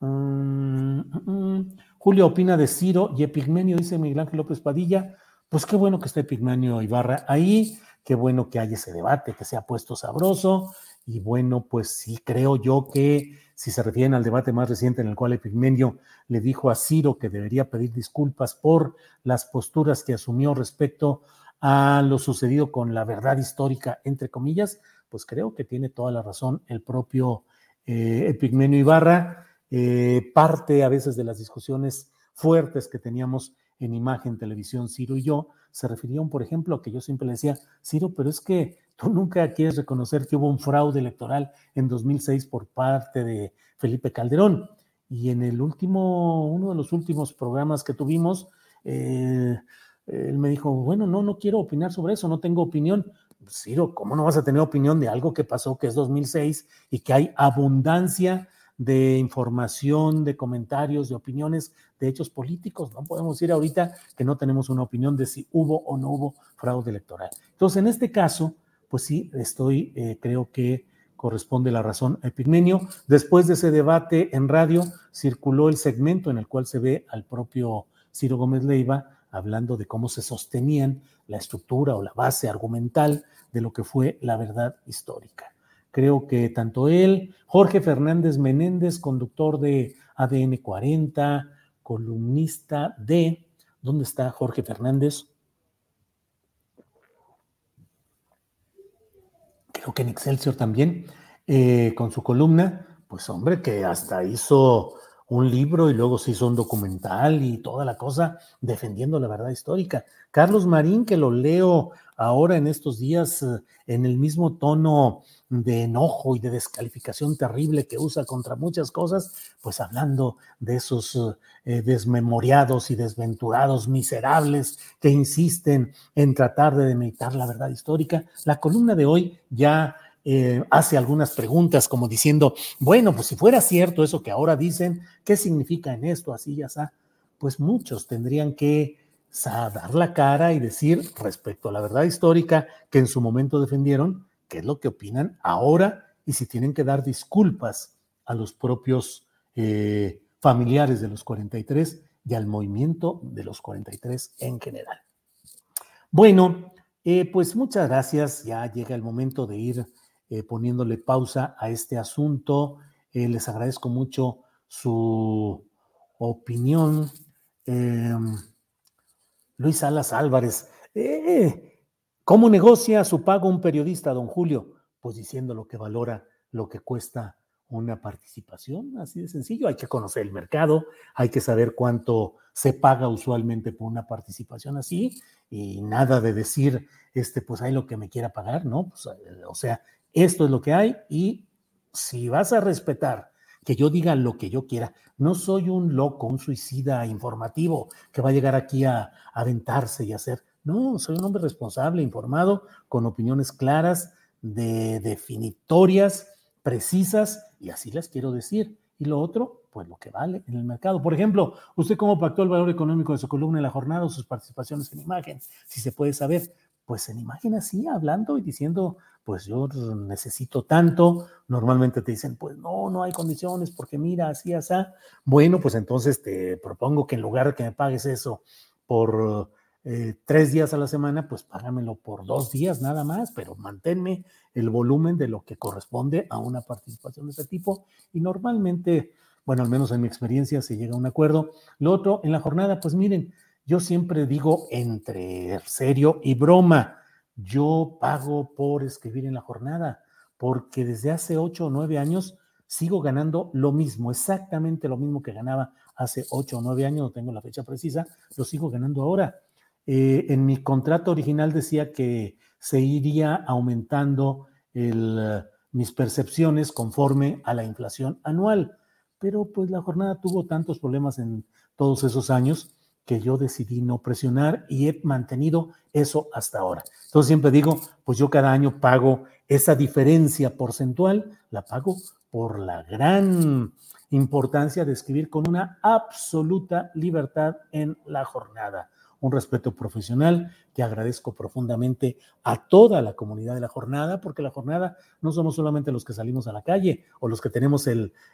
mm, mm, Julio opina de Ciro y Epigmenio, dice Miguel Ángel López Padilla. Pues qué bueno que esté Epigmenio Ibarra ahí, qué bueno que haya ese debate, que se ha puesto sabroso. Y bueno, pues sí, creo yo que si se refieren al debate más reciente en el cual Epigmenio le dijo a Ciro que debería pedir disculpas por las posturas que asumió respecto a lo sucedido con la verdad histórica, entre comillas, pues creo que tiene toda la razón el propio eh, Epigmenio Ibarra. Eh, parte a veces de las discusiones fuertes que teníamos en imagen, televisión, Ciro y yo, se referían, por ejemplo, a que yo siempre le decía, Ciro, pero es que tú nunca quieres reconocer que hubo un fraude electoral en 2006 por parte de Felipe Calderón. Y en el último, uno de los últimos programas que tuvimos, eh, él me dijo, bueno, no, no quiero opinar sobre eso, no tengo opinión. Ciro, ¿cómo no vas a tener opinión de algo que pasó que es 2006 y que hay abundancia de información, de comentarios, de opiniones, de hechos políticos. No podemos decir ahorita que no tenemos una opinión de si hubo o no hubo fraude electoral. Entonces, en este caso, pues sí, estoy, eh, creo que corresponde la razón a Epigmenio. Después de ese debate en radio, circuló el segmento en el cual se ve al propio Ciro Gómez Leiva hablando de cómo se sostenían la estructura o la base argumental de lo que fue la verdad histórica. Creo que tanto él, Jorge Fernández Menéndez, conductor de ADN 40, columnista de, ¿dónde está Jorge Fernández? Creo que en Excelsior también, eh, con su columna, pues hombre, que hasta hizo un libro y luego se hizo un documental y toda la cosa defendiendo la verdad histórica. Carlos Marín, que lo leo ahora en estos días eh, en el mismo tono de enojo y de descalificación terrible que usa contra muchas cosas, pues hablando de esos eh, desmemoriados y desventurados miserables que insisten en tratar de demeritar la verdad histórica. La columna de hoy ya eh, hace algunas preguntas como diciendo, bueno, pues si fuera cierto eso que ahora dicen, ¿qué significa en esto? Así ya está. Pues muchos tendrían que dar la cara y decir respecto a la verdad histórica que en su momento defendieron, qué es lo que opinan ahora y si tienen que dar disculpas a los propios eh, familiares de los 43 y al movimiento de los 43 en general. Bueno, eh, pues muchas gracias. Ya llega el momento de ir eh, poniéndole pausa a este asunto. les agradezco mucho su opinión. Em, Luis Salas Álvarez. Eh, ¿Cómo negocia su pago un periodista, don Julio? Pues diciendo lo que valora, lo que cuesta una participación, así de sencillo. Hay que conocer el mercado, hay que saber cuánto se paga usualmente por una participación así y nada de decir, este, pues hay lo que me quiera pagar, ¿no? Pues, eh, o sea, esto es lo que hay y si vas a respetar que yo diga lo que yo quiera. No soy un loco, un suicida informativo que va a llegar aquí a, aventarse y hacer. No, soy un hombre responsable, informado, con opiniones claras, de definitorias, precisas, y así las quiero decir. Y lo otro, pues lo que vale en el mercado. Por ejemplo, ¿usted cómo pactó el valor económico de su columna en la jornada o sus participaciones en imagen? Si se puede saber. pues en imagen así, hablando y diciendo, pues yo necesito tanto. Normalmente te dicen, pues no, no hay condiciones porque mira, así, así. Bueno, pues entonces te propongo que en lugar de que me pagues eso por eh, tres días a la semana, pues págamelo por dos días nada más, pero manténme el volumen de lo que corresponde a una participación de ese tipo. Y normalmente, bueno, al menos en mi experiencia, se llega a un acuerdo. Lo otro, en la jornada, pues miren, yo siempre digo entre serio y broma, yo pago por escribir en la jornada, porque desde hace ocho o nueve años sigo ganando lo mismo, exactamente lo mismo que ganaba hace ocho o nueve años, no tengo la fecha precisa, lo sigo ganando ahora. Eh, en mi contrato original decía que se iría aumentando mis percepciones conforme a la inflación anual, pero pues la jornada tuvo tantos problemas en todos esos años que yo decidí no presionar y he mantenido eso hasta ahora. Entonces siempre digo, pues yo cada año pago esa diferencia porcentual, la pago por la gran importancia de escribir con una absoluta libertad en la jornada un respeto profesional que agradezco profundamente a toda la comunidad de la jornada, porque la jornada no somos solamente los que salimos a la calle o los que tenemos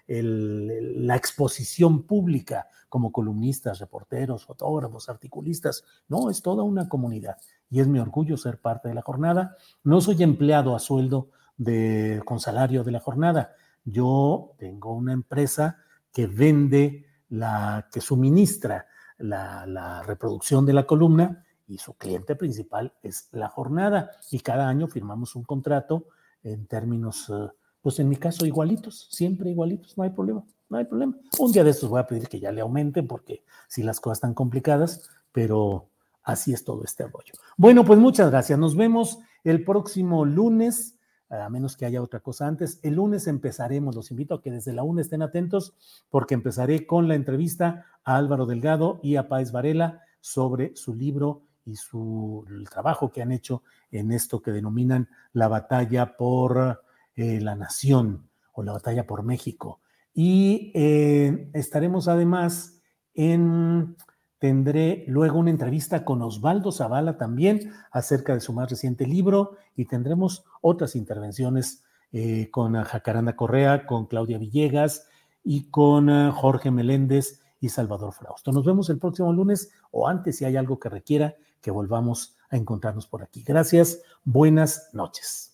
la exposición pública como columnistas, reporteros, fotógrafos, articulistas, no, es toda una comunidad y es mi orgullo ser parte de la jornada. No soy empleado a sueldo de, con salario de la jornada, yo tengo una empresa que vende, la que suministra la, reproducción de la columna y su cliente principal es la jornada. Y cada año firmamos un contrato en términos, eh, pues en mi caso, igualitos, siempre igualitos, no hay problema, no hay problema. Un día de estos voy a pedir que ya le aumenten porque si las cosas están complicadas, pero así es todo este rollo. Bueno, pues muchas gracias. Nos vemos el próximo lunes a menos que haya otra cosa antes. El lunes empezaremos, los invito a que desde la una estén atentos porque empezaré con la entrevista a Álvaro Delgado y a Páez Varela sobre su libro y su trabajo que han hecho en esto que denominan la batalla por eh, la nación o la batalla por México. Y eh, estaremos además en Tendré luego una entrevista con Osvaldo Zavala también acerca de su más reciente libro y tendremos otras intervenciones eh, con Jacaranda Correa, con Claudia Villegas y con eh, Jorge Meléndez y Salvador Frausto. Nos vemos el próximo lunes o antes si hay algo que requiera que volvamos a encontrarnos por aquí. Gracias, buenas noches.